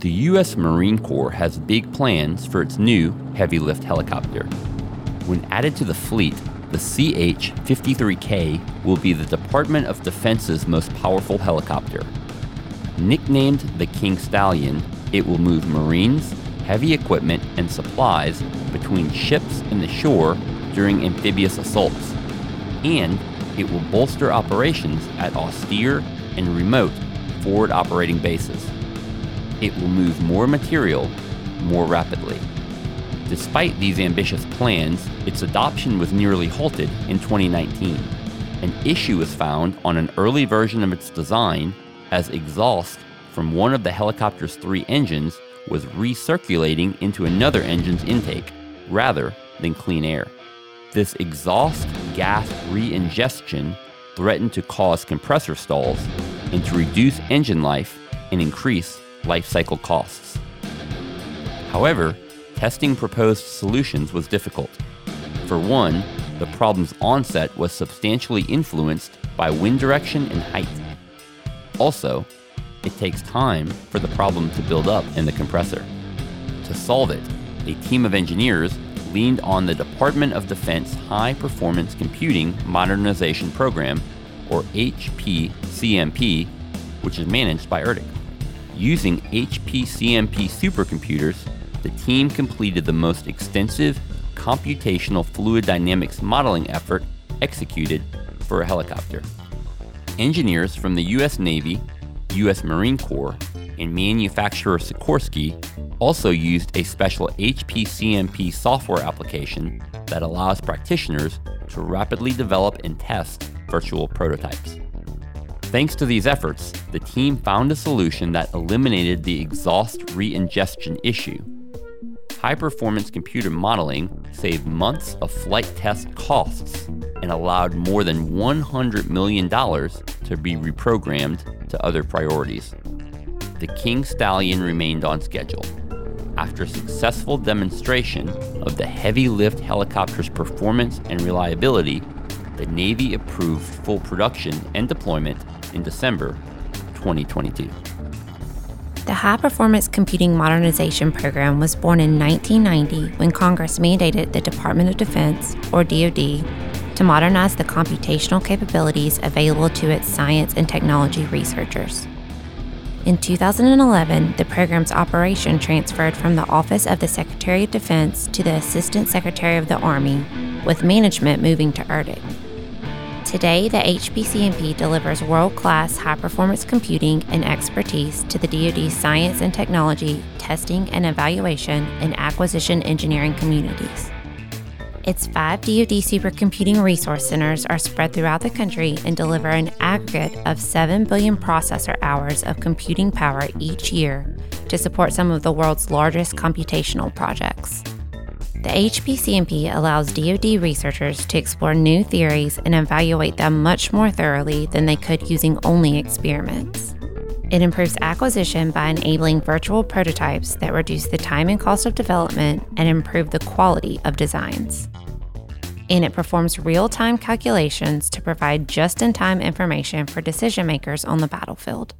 The U.S. Marine Corps has big plans for its new heavy lift helicopter. When added to the fleet, the CH 53K will be the Department of Defense's most powerful helicopter. Nicknamed the King Stallion, it will move Marines, heavy equipment, and supplies between ships and the shore during amphibious assaults. And it will bolster operations at austere and remote forward operating bases. It will move more material more rapidly. Despite these ambitious plans, its adoption was nearly halted in 2019. An issue was found on an early version of its design as exhaust from one of the helicopter's three engines was recirculating into another engine's intake rather than clean air. This exhaust gas re-ingestion threatened to cause compressor stalls and to reduce engine life and increase life cycle costs. However, testing proposed solutions was difficult. For one, the problem's onset was substantially influenced by wind direction and height. Also, it takes time for the problem to build up in the compressor. To solve it, a team of engineers leaned on the Department of Defense High Performance Computing Modernization Program, or HPCMP, which is managed by ERDC. Using HPCMP supercomputers, the team completed the most extensive computational fluid dynamics modeling effort executed for a helicopter. Engineers from the U.S. Navy, U.S. Marine Corps, and manufacturer Sikorsky also used a special HPCMP software application that allows practitioners to rapidly develop and test virtual prototypes. Thanks to these efforts, the team found a solution that eliminated the exhaust re-ingestion issue. High performance computer modeling saved months of flight test costs and allowed more than $100 million to be reprogrammed to other priorities. The King Stallion remained on schedule. After successful demonstration of the heavy lift helicopter's performance and reliability, the Navy approved full production and deployment in December 2022. The High Performance Computing Modernization Program was born in 1990 when Congress mandated the Department of Defense, or DoD, to modernize the computational capabilities available to its science and technology researchers. In 2011, the program's operation transferred from the Office of the Secretary of Defense to the Assistant Secretary of the Army, with management moving to ERDC. Today, the HPCMP delivers world class high performance computing and expertise to the DoD's science and technology, testing and evaluation, and acquisition engineering communities. Its five DoD supercomputing resource centers are spread throughout the country and deliver an aggregate of 7 billion processor hours of computing power each year to support some of the world's largest computational projects. The HPCMP allows DoD researchers to explore new theories and evaluate them much more thoroughly than they could using only experiments. It improves acquisition by enabling virtual prototypes that reduce the time and cost of development and improve the quality of designs. And it performs real time calculations to provide just in time information for decision makers on the battlefield.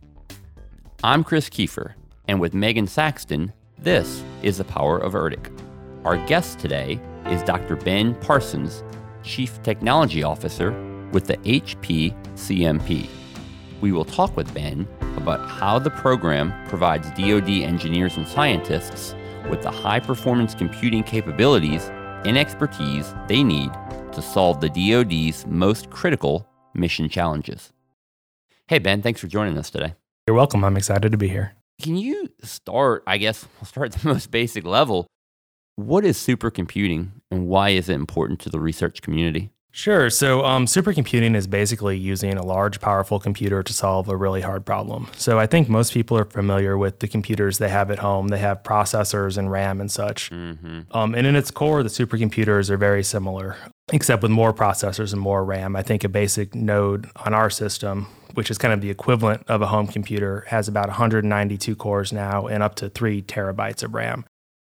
I'm Chris Kiefer, and with Megan Saxton, this is the power of ERDC. Our guest today is Dr. Ben Parsons, Chief Technology Officer with the HP CMP. We will talk with Ben about how the program provides DoD engineers and scientists with the high performance computing capabilities and expertise they need to solve the DoD's most critical mission challenges. Hey, Ben, thanks for joining us today. You're welcome. I'm excited to be here. Can you start, I guess, we'll start at the most basic level. What is supercomputing and why is it important to the research community? Sure. So, um, supercomputing is basically using a large, powerful computer to solve a really hard problem. So, I think most people are familiar with the computers they have at home. They have processors and RAM and such. Mm-hmm. Um, and in its core, the supercomputers are very similar, except with more processors and more RAM. I think a basic node on our system, which is kind of the equivalent of a home computer, has about 192 cores now and up to three terabytes of RAM.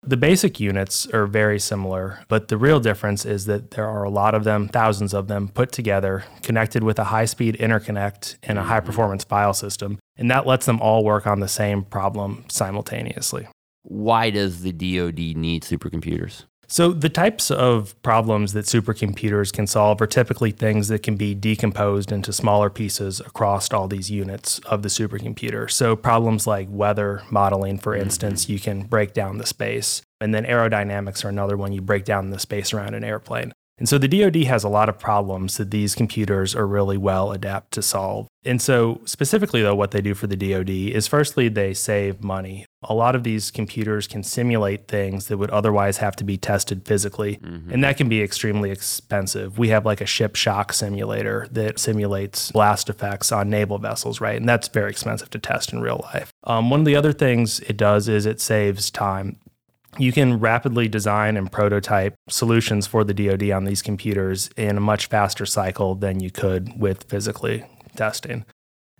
The basic units are very similar, but the real difference is that there are a lot of them, thousands of them, put together, connected with a high speed interconnect and a high performance file system. And that lets them all work on the same problem simultaneously. Why does the DoD need supercomputers? So, the types of problems that supercomputers can solve are typically things that can be decomposed into smaller pieces across all these units of the supercomputer. So, problems like weather modeling, for mm-hmm. instance, you can break down the space. And then aerodynamics are another one, you break down the space around an airplane. And so the DoD has a lot of problems that these computers are really well adapted to solve. And so, specifically, though, what they do for the DoD is firstly, they save money. A lot of these computers can simulate things that would otherwise have to be tested physically, mm-hmm. and that can be extremely expensive. We have like a ship shock simulator that simulates blast effects on naval vessels, right? And that's very expensive to test in real life. Um, one of the other things it does is it saves time you can rapidly design and prototype solutions for the DoD on these computers in a much faster cycle than you could with physically testing.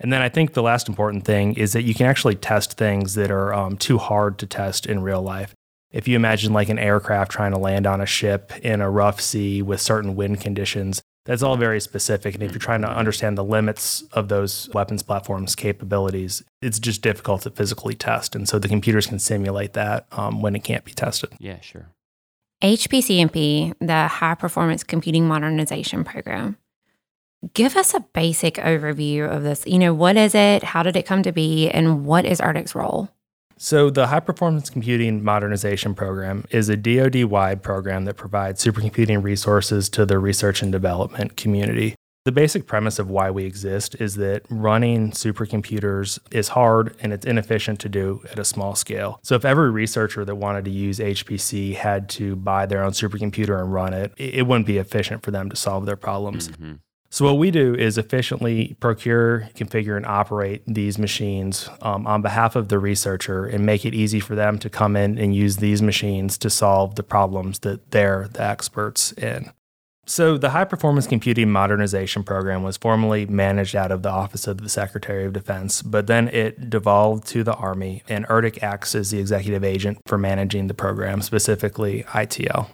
And then I think the last important thing is that you can actually test things that are um, too hard to test in real life. If you imagine like an aircraft trying to land on a ship in a rough sea with certain wind conditions, that's all very specific. And if you're trying to understand the limits of those weapons platforms' capabilities, it's just difficult to physically test. And so the computers can simulate that um, when it can't be tested. Yeah, sure. HPCMP, the High Performance Computing Modernization Program. Give us a basic overview of this. You know, what is it? How did it come to be? And what is ERDC's role? So, the High Performance Computing Modernization Program is a DoD wide program that provides supercomputing resources to the research and development community. The basic premise of why we exist is that running supercomputers is hard and it's inefficient to do at a small scale. So, if every researcher that wanted to use HPC had to buy their own supercomputer and run it, it wouldn't be efficient for them to solve their problems. Mm-hmm. So, what we do is efficiently procure, configure, and operate these machines um, on behalf of the researcher and make it easy for them to come in and use these machines to solve the problems that they're the experts in. So, the High Performance Computing Modernization Program was formerly managed out of the Office of the Secretary of Defense, but then it devolved to the Army, and ERDC acts as the executive agent for managing the program, specifically ITL.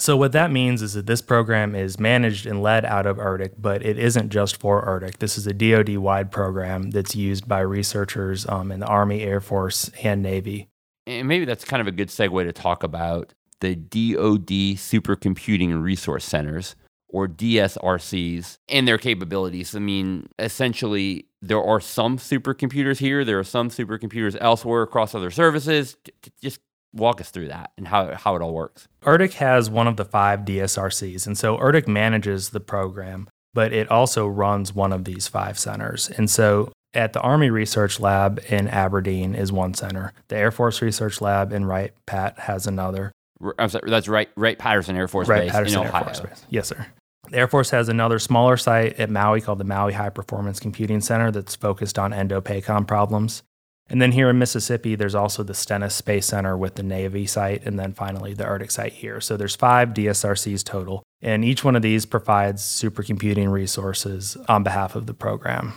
So, what that means is that this program is managed and led out of ERDC, but it isn't just for ERDC. This is a DoD wide program that's used by researchers um, in the Army, Air Force, and Navy. And maybe that's kind of a good segue to talk about the DoD Supercomputing Resource Centers, or DSRCs, and their capabilities. I mean, essentially, there are some supercomputers here, there are some supercomputers elsewhere across other services. Just walk us through that and how, how it all works. ERDC has one of the five DSRCs, and so ERDC manages the program, but it also runs one of these five centers. And so at the Army Research Lab in Aberdeen is one center. The Air Force Research Lab in Wright Pat has another. I'm sorry, that's Wright Wright Patterson Air Force Wright Base Patterson in Air Force Base. Yes, sir. The Air Force has another smaller site at Maui called the Maui High Performance Computing Center that's focused on INDOPACOM problems. And then here in Mississippi, there's also the Stennis Space Center with the Navy site, and then finally the ERDC site here. So there's five DSRCs total, and each one of these provides supercomputing resources on behalf of the program.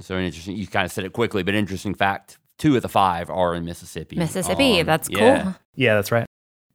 So interesting. You kind of said it quickly, but interesting fact: two of the five are in Mississippi. Mississippi, Um, that's yeah. cool. Yeah, that's right.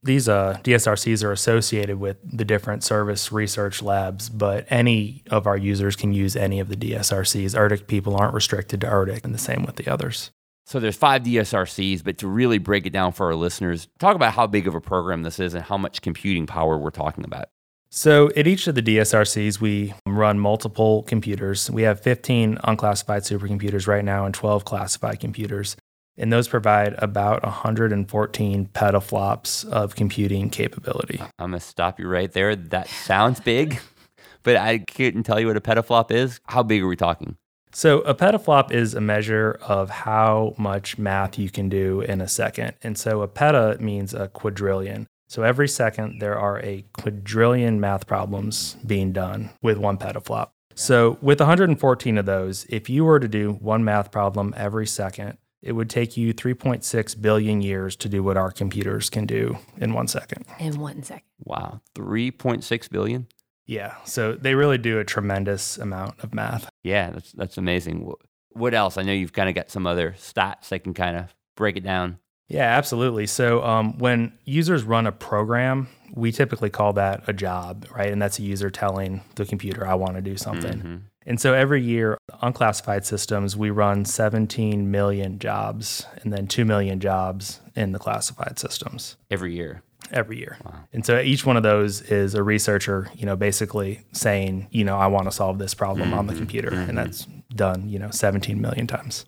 These uh, DSRCs are associated with the different service research labs, but any of our users can use any of the DSRCs. ERDC people aren't restricted to ERDC, and the same with the others. So there's five DSRCs, but to really break it down for our listeners, talk about how big of a program this is and how much computing power we're talking about. So, at each of the DSRCs, we run multiple computers. We have 15 unclassified supercomputers right now and 12 classified computers. And those provide about 114 petaflops of computing capability. I'm going to stop you right there. That sounds big, but I couldn't tell you what a petaflop is. How big are we talking? So, a petaflop is a measure of how much math you can do in a second. And so, a peta means a quadrillion. So, every second, there are a quadrillion math problems being done with one petaflop. So, with 114 of those, if you were to do one math problem every second, it would take you 3.6 billion years to do what our computers can do in one second. In one second. Wow, 3.6 billion? Yeah, so they really do a tremendous amount of math. Yeah, that's that's amazing. What else? I know you've kind of got some other stats that can kind of break it down. Yeah, absolutely. So um, when users run a program, we typically call that a job, right? And that's a user telling the computer, I want to do something. Mm-hmm. And so every year, unclassified systems, we run 17 million jobs and then 2 million jobs in the classified systems. Every year. Every year. Wow. And so each one of those is a researcher, you know, basically saying, you know, I want to solve this problem mm-hmm. on the mm-hmm. computer. Mm-hmm. And that's done, you know, 17 million times.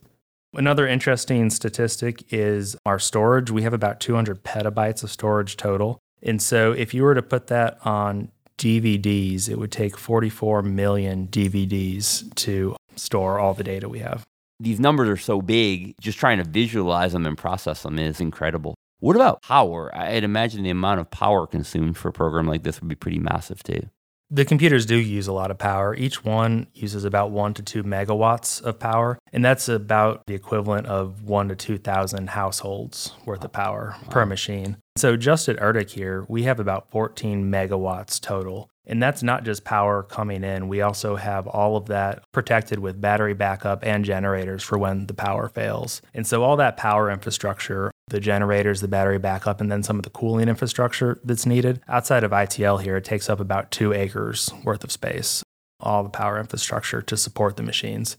Another interesting statistic is our storage. We have about 200 petabytes of storage total. And so if you were to put that on DVDs, it would take 44 million DVDs to store all the data we have. These numbers are so big, just trying to visualize them and process them is incredible. What about power? I'd imagine the amount of power consumed for a program like this would be pretty massive too. The computers do use a lot of power. Each one uses about one to two megawatts of power, and that's about the equivalent of one to 2,000 households worth of power wow. per machine. So, just at ERDC here, we have about 14 megawatts total. And that's not just power coming in. We also have all of that protected with battery backup and generators for when the power fails. And so, all that power infrastructure, the generators, the battery backup, and then some of the cooling infrastructure that's needed outside of ITL here, it takes up about two acres worth of space, all the power infrastructure to support the machines.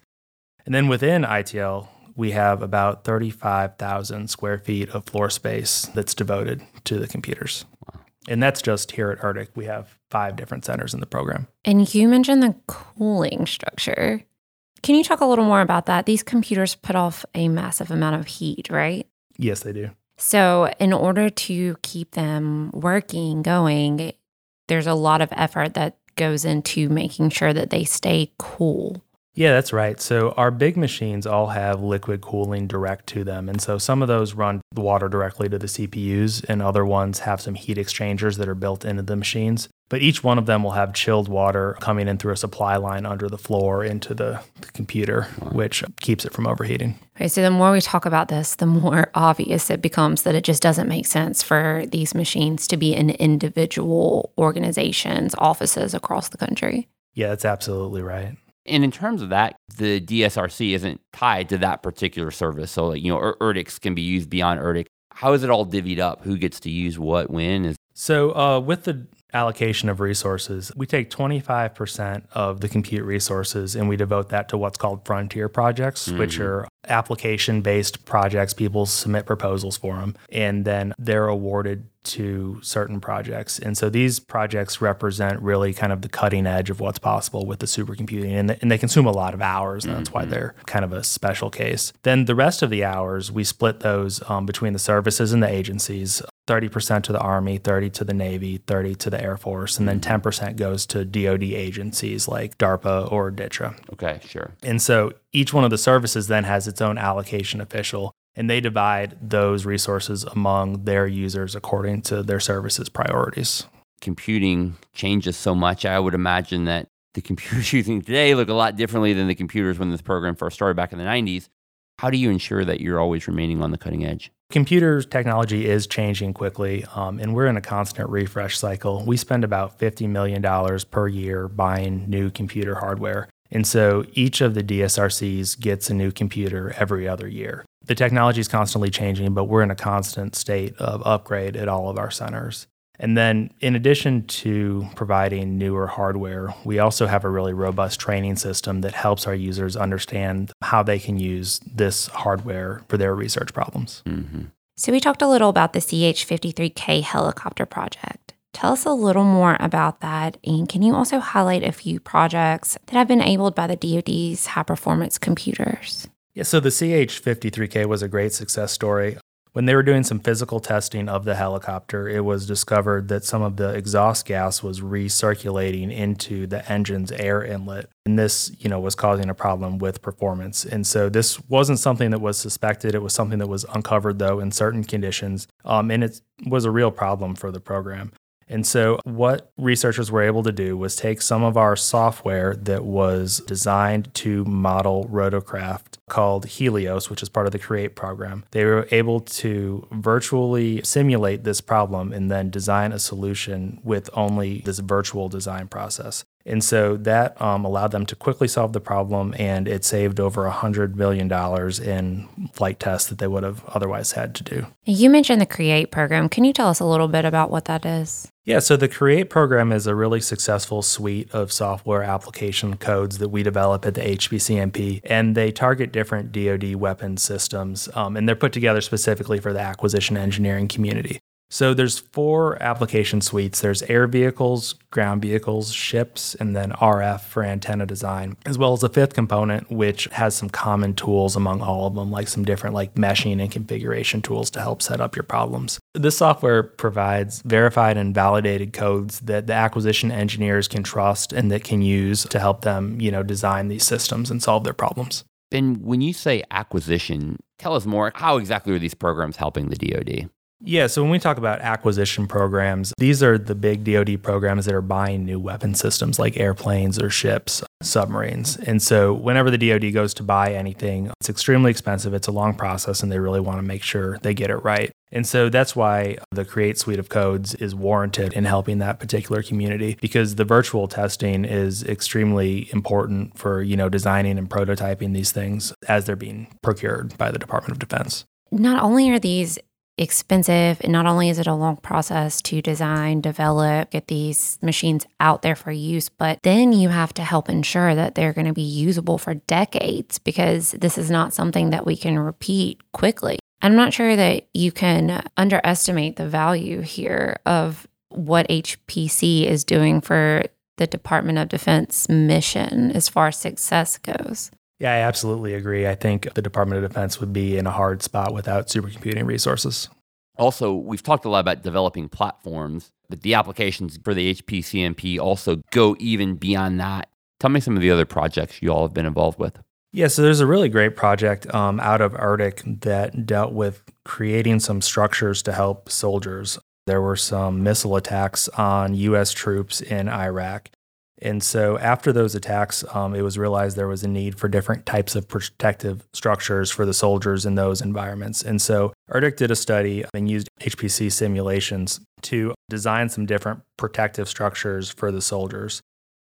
And then within ITL, we have about 35,000 square feet of floor space that's devoted to the computers. Wow. And that's just here at ERDC. We have five different centers in the program. And you mentioned the cooling structure. Can you talk a little more about that? These computers put off a massive amount of heat, right? Yes, they do. So, in order to keep them working, going, there's a lot of effort that goes into making sure that they stay cool. Yeah, that's right. So our big machines all have liquid cooling direct to them. And so some of those run water directly to the CPUs, and other ones have some heat exchangers that are built into the machines. But each one of them will have chilled water coming in through a supply line under the floor into the, the computer, which keeps it from overheating. Okay, so the more we talk about this, the more obvious it becomes that it just doesn't make sense for these machines to be in individual organizations, offices across the country. Yeah, that's absolutely right. And in terms of that, the DSRC isn't tied to that particular service. So, like, you know, ERDCs can be used beyond ERDC. How is it all divvied up? Who gets to use what when? Is so uh, with the allocation of resources, we take 25% of the compute resources and we devote that to what's called frontier projects, mm-hmm. which are application based projects. People submit proposals for them and then they're awarded to certain projects. And so these projects represent really kind of the cutting edge of what's possible with the supercomputing. And, and they consume a lot of hours, and mm-hmm. that's why mm-hmm. they're kind of a special case. Then the rest of the hours, we split those um, between the services and the agencies. 30% to the Army, 30 to the Navy, 30 to the Air Force, and then 10% mm-hmm. goes to DoD agencies like DARPA or DTRA. Okay, sure. And so each one of the services then has its own allocation official, and they divide those resources among their users according to their services priorities. Computing changes so much. I would imagine that the computers using today look a lot differently than the computers when this program first started back in the 90s. How do you ensure that you're always remaining on the cutting edge? Computer technology is changing quickly, um, and we're in a constant refresh cycle. We spend about $50 million per year buying new computer hardware. And so each of the DSRCs gets a new computer every other year. The technology is constantly changing, but we're in a constant state of upgrade at all of our centers. And then, in addition to providing newer hardware, we also have a really robust training system that helps our users understand how they can use this hardware for their research problems. Mm-hmm. So, we talked a little about the CH 53K helicopter project. Tell us a little more about that. And can you also highlight a few projects that have been enabled by the DoD's high performance computers? Yeah, so the CH 53K was a great success story. When they were doing some physical testing of the helicopter, it was discovered that some of the exhaust gas was recirculating into the engine's air inlet. And this, you know, was causing a problem with performance. And so this wasn't something that was suspected. It was something that was uncovered, though, in certain conditions. Um, and it was a real problem for the program. And so, what researchers were able to do was take some of our software that was designed to model rotorcraft called Helios, which is part of the CREATE program. They were able to virtually simulate this problem and then design a solution with only this virtual design process. And so that um, allowed them to quickly solve the problem, and it saved over $100 million in flight tests that they would have otherwise had to do. You mentioned the CREATE program. Can you tell us a little bit about what that is? Yeah, so the CREATE program is a really successful suite of software application codes that we develop at the HPCMP, and they target different DoD weapon systems, um, and they're put together specifically for the acquisition engineering community. So there's four application suites. There's air vehicles, ground vehicles, ships, and then RF for antenna design, as well as a fifth component which has some common tools among all of them, like some different like meshing and configuration tools to help set up your problems. This software provides verified and validated codes that the acquisition engineers can trust and that can use to help them, you know, design these systems and solve their problems. Ben, when you say acquisition, tell us more. How exactly are these programs helping the DoD? Yeah, so when we talk about acquisition programs, these are the big DoD programs that are buying new weapon systems like airplanes or ships, submarines. And so whenever the DoD goes to buy anything, it's extremely expensive, it's a long process, and they really want to make sure they get it right. And so that's why the Create suite of codes is warranted in helping that particular community because the virtual testing is extremely important for, you know, designing and prototyping these things as they're being procured by the Department of Defense. Not only are these expensive. And not only is it a long process to design, develop, get these machines out there for use, but then you have to help ensure that they're going to be usable for decades because this is not something that we can repeat quickly. I'm not sure that you can underestimate the value here of what HPC is doing for the Department of Defense mission as far as success goes. Yeah, I absolutely agree. I think the Department of Defense would be in a hard spot without supercomputing resources. Also, we've talked a lot about developing platforms, but the applications for the HPCMP also go even beyond that. Tell me some of the other projects you all have been involved with. Yeah, so there's a really great project um, out of ERDC that dealt with creating some structures to help soldiers. There were some missile attacks on US troops in Iraq. And so after those attacks, um, it was realized there was a need for different types of protective structures for the soldiers in those environments. And so ERDC did a study and used HPC simulations to design some different protective structures for the soldiers.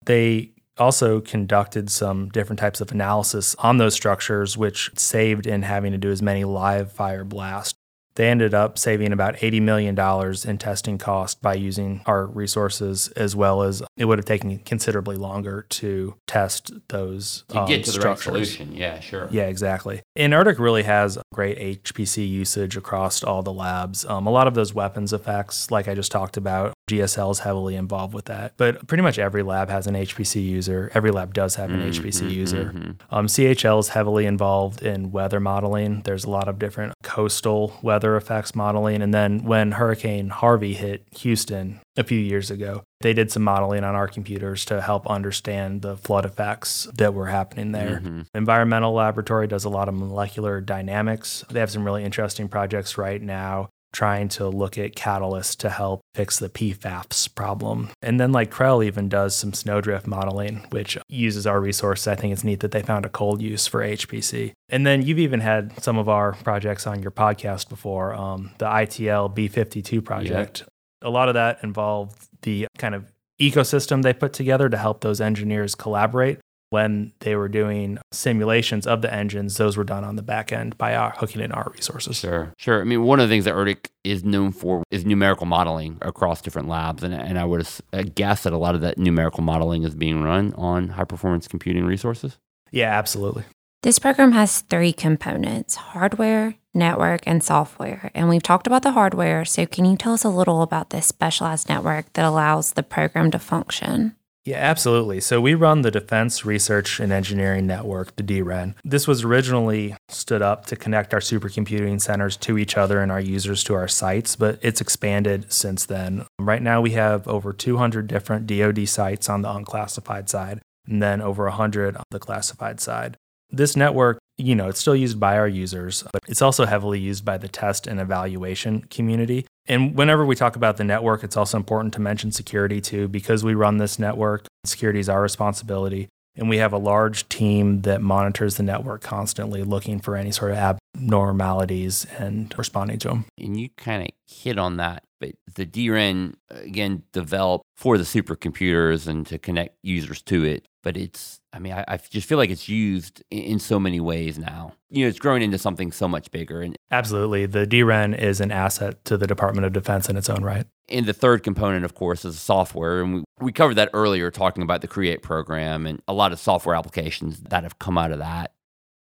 They also conducted some different types of analysis on those structures, which saved in having to do as many live fire blasts they ended up saving about $80 million in testing cost by using our resources, as well as it would have taken considerably longer to test those to um, get to structures. the right solution. Yeah, sure. Yeah, exactly. And ERDC really has great HPC usage across all the labs. Um, a lot of those weapons effects, like I just talked about, GSL is heavily involved with that. But pretty much every lab has an HPC user. Every lab does have an Mm-hmm, HPC user. Um, CHL is heavily involved in weather modeling. There's a lot of different coastal weather effects modeling. And then when Hurricane Harvey hit Houston a few years ago, they did some modeling on our computers to help understand the flood effects that were happening there. Environmental Laboratory does a lot of molecular dynamics. They have some really interesting projects right now trying to look at catalysts to help fix the PFAS problem. And then like CRREL even does some snowdrift modeling, which uses our resources. I think it's neat that they found a cold use for HPC. And then you've even had some of our projects on your podcast before, um, the ITL B52 project. A lot of that involved the kind of ecosystem they put together to help those engineers collaborate when they were doing simulations of the engines, those were done on the back end by our, hooking in our resources. Sure, sure. I mean, one of the things that ERDC is known for is numerical modeling across different labs, and and I would uh, guess that a lot of that numerical modeling is being run on high performance computing resources. Yeah, absolutely. This program has three components hardware, network, and software. And we've talked about the hardware, so can you tell us a little about this specialized network that allows the program to function? Yeah, absolutely. So we run the Defense Research and Engineering Network, the DREN. This was originally stood up to connect our supercomputing centers to each other and our users to our sites, but it's expanded since then. Right now we have over 200 different DoD sites on the unclassified side, and then over 100 on the classified side. This network, you know, it's still used by our users, but it's also heavily used by the test and evaluation community. And whenever we talk about the network, it's also important to mention security too, because we run this network, security is our responsibility. And we have a large team that monitors the network constantly, looking for any sort of normalities and responding to them. And you kind of hit on that, but the DREN, again, developed for the supercomputers and to connect users to it. But it's, I mean, I, I just feel like it's used in, so many ways now. You know, it's growing into something so much bigger. And Absolutely. The DREN is an asset to the Department of Defense in its own right. And the third component, of course, is software. And we, we covered that earlier, talking about the CREATE program and a lot of software applications that have come out of that.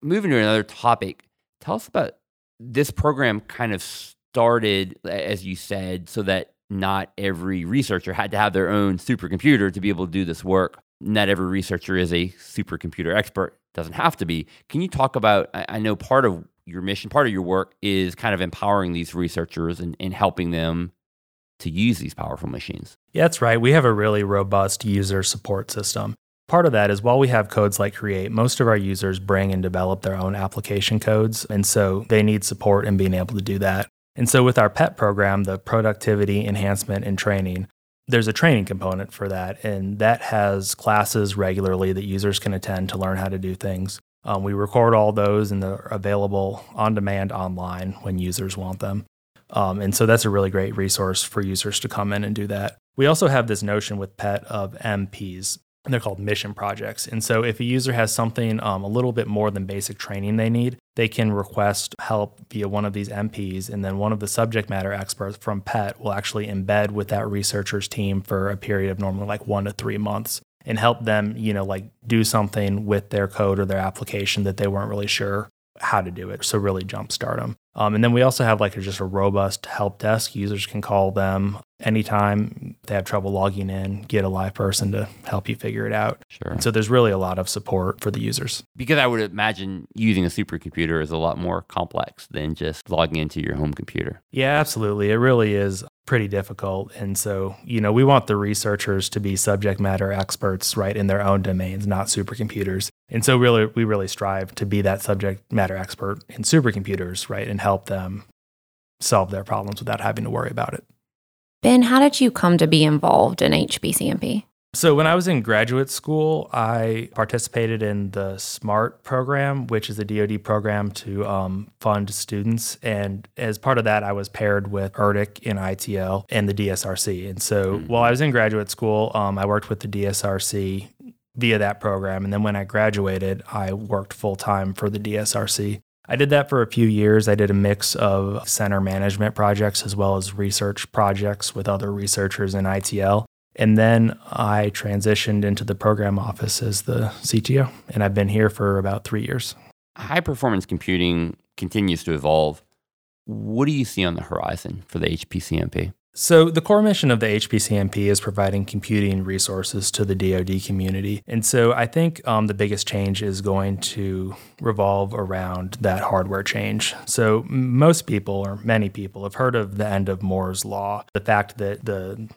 Moving to another topic, tell us about this program kind of started, as you said, so that not every researcher had to have their own supercomputer to be able to do this work. Not every researcher is a supercomputer expert, doesn't have to be. Can you talk about? I know part of your mission, part of your work is kind of empowering these researchers and, and helping them to use these powerful machines. Yeah, that's right. We have a really robust user support system. Part of that is while we have codes like Create, most of our users bring and develop their own application codes. And so they need support in being able to do that. And so with our PET program, the productivity enhancement and training, there's a training component for that. And that has classes regularly that users can attend to learn how to do things. Um, we record all those and they're available on demand online when users want them. Um, and so that's a really great resource for users to come in and do that. We also have this notion with PET of MPs, and they're called mission projects. And so if a user has something um, a little bit more than basic training they need, they can request help via one of these MPs, and then one of the subject matter experts from PET will actually embed with that researcher's team for a period of normally like one to three months and help them, you know, like do something with their code or their application that they weren't really sure how to do it. So really jumpstart them. Um, and then we also have like a, just a robust help desk. Users can call them anytime they have trouble logging in, get a live person to help you figure it out. Sure. And so there's really a lot of support for the users. Because I would imagine using a supercomputer is a lot more complex than just logging into your home computer. Yeah, absolutely. It really is pretty difficult. And so, you know, we want the researchers to be subject matter experts, right, in their own domains, not supercomputers. And so, really, we really strive to be that subject matter expert in supercomputers, right, and help them solve their problems without having to worry about it. Ben, how did you come to be involved in HPCMP? So, when I was in graduate school, I participated in the SMART program, which is a DoD program to um, fund students. And as part of that, I was paired with ERDC in ITL and the DSRC. And so, mm-hmm. while I was in graduate school, um, I worked with the DSRC via that program. And then when I graduated, I worked full time for the DSRC. I did that for a few years. I did a mix of center management projects as well as research projects with other researchers in ITL. And then I transitioned into the program office as the CTO, and I've been here for about three years. High performance computing continues to evolve. What do you see on the horizon for the HPCMP? So, the core mission of the HPCMP is providing computing resources to the DoD community. And so, I think um, the biggest change is going to revolve around that hardware change. So, most people, or many people, have heard of the end of Moore's Law, the fact that the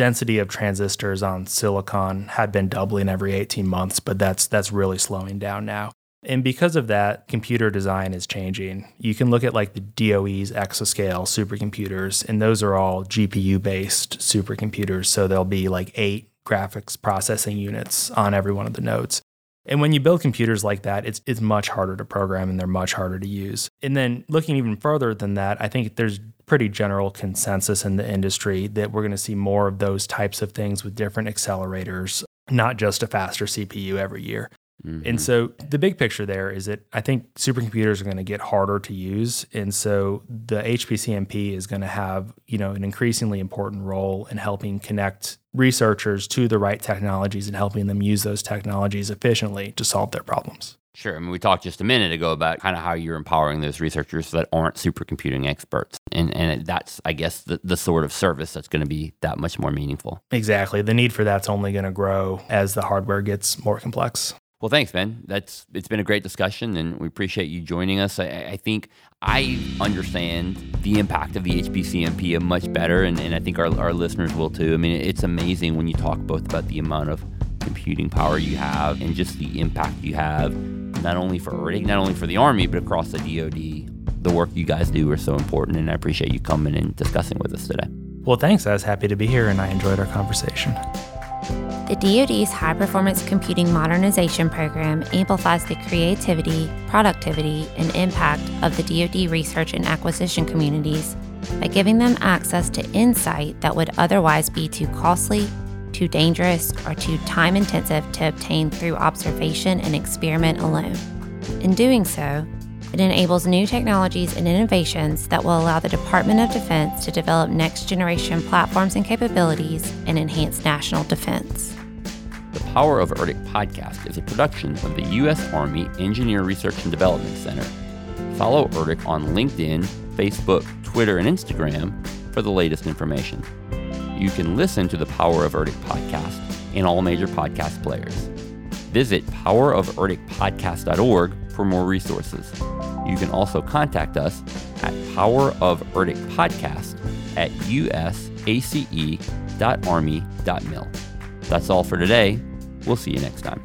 density of transistors on silicon had been doubling every 18 months, but that's that's really slowing down now. And because of that, computer design is changing. You can look at like the DOE's exascale supercomputers, and those are all GPU based supercomputers. So there'll be like eight graphics processing units on every one of the nodes. And when you build computers like that, it's, it's much harder to program and they're much harder to use. And then looking even further than that, I think there's pretty general consensus in the industry that we're going to see more of those types of things with different accelerators, not just a faster CPU every year. Mm-hmm. And so the big picture there is that I think supercomputers are going to get harder to use. And so the HPCMP is going to have, you know, an increasingly important role in helping connect researchers to the right technologies and helping them use those technologies efficiently to solve their problems. Sure. I mean, we talked just a minute ago about kind of how you're empowering those researchers that aren't supercomputing experts. And, and that's, I guess, the, the sort of service that's going to be that much more meaningful. Exactly. The need for that's only going to grow as the hardware gets more complex. Well, thanks, Ben. That's it's been a great discussion, and we appreciate you joining us. I, I think I understand the impact of the HPCMP much better, and, and I think our, our listeners will too. I mean, it's amazing when you talk both about the amount of computing power you have and just the impact you have, not only for not only for the Army, but across the DoD. The work you guys do are so important, and I appreciate you coming and discussing with us today. Well, thanks. I was happy to be here, and I enjoyed our conversation. The DoD's High Performance Computing Modernization Program amplifies the creativity, productivity, and impact of the DoD research and acquisition communities by giving them access to insight that would otherwise be too costly, too dangerous, or too time intensive to obtain through observation and experiment alone. In doing so, it enables new technologies and innovations that will allow the Department of Defense to develop next generation platforms and capabilities and enhance national defense. The Power of ERDC podcast is a production of the U.S. Army Engineer Research and Development Center. Follow ERDC on LinkedIn, Facebook, Twitter, and Instagram for the latest information. You can listen to the Power of ERDC podcast in all major podcast players. Visit poweroferdcpodcast.org for more resources. You can also contact us at poweroferdcpodcast at usace.army.mil. That's all for today. We'll see you next time.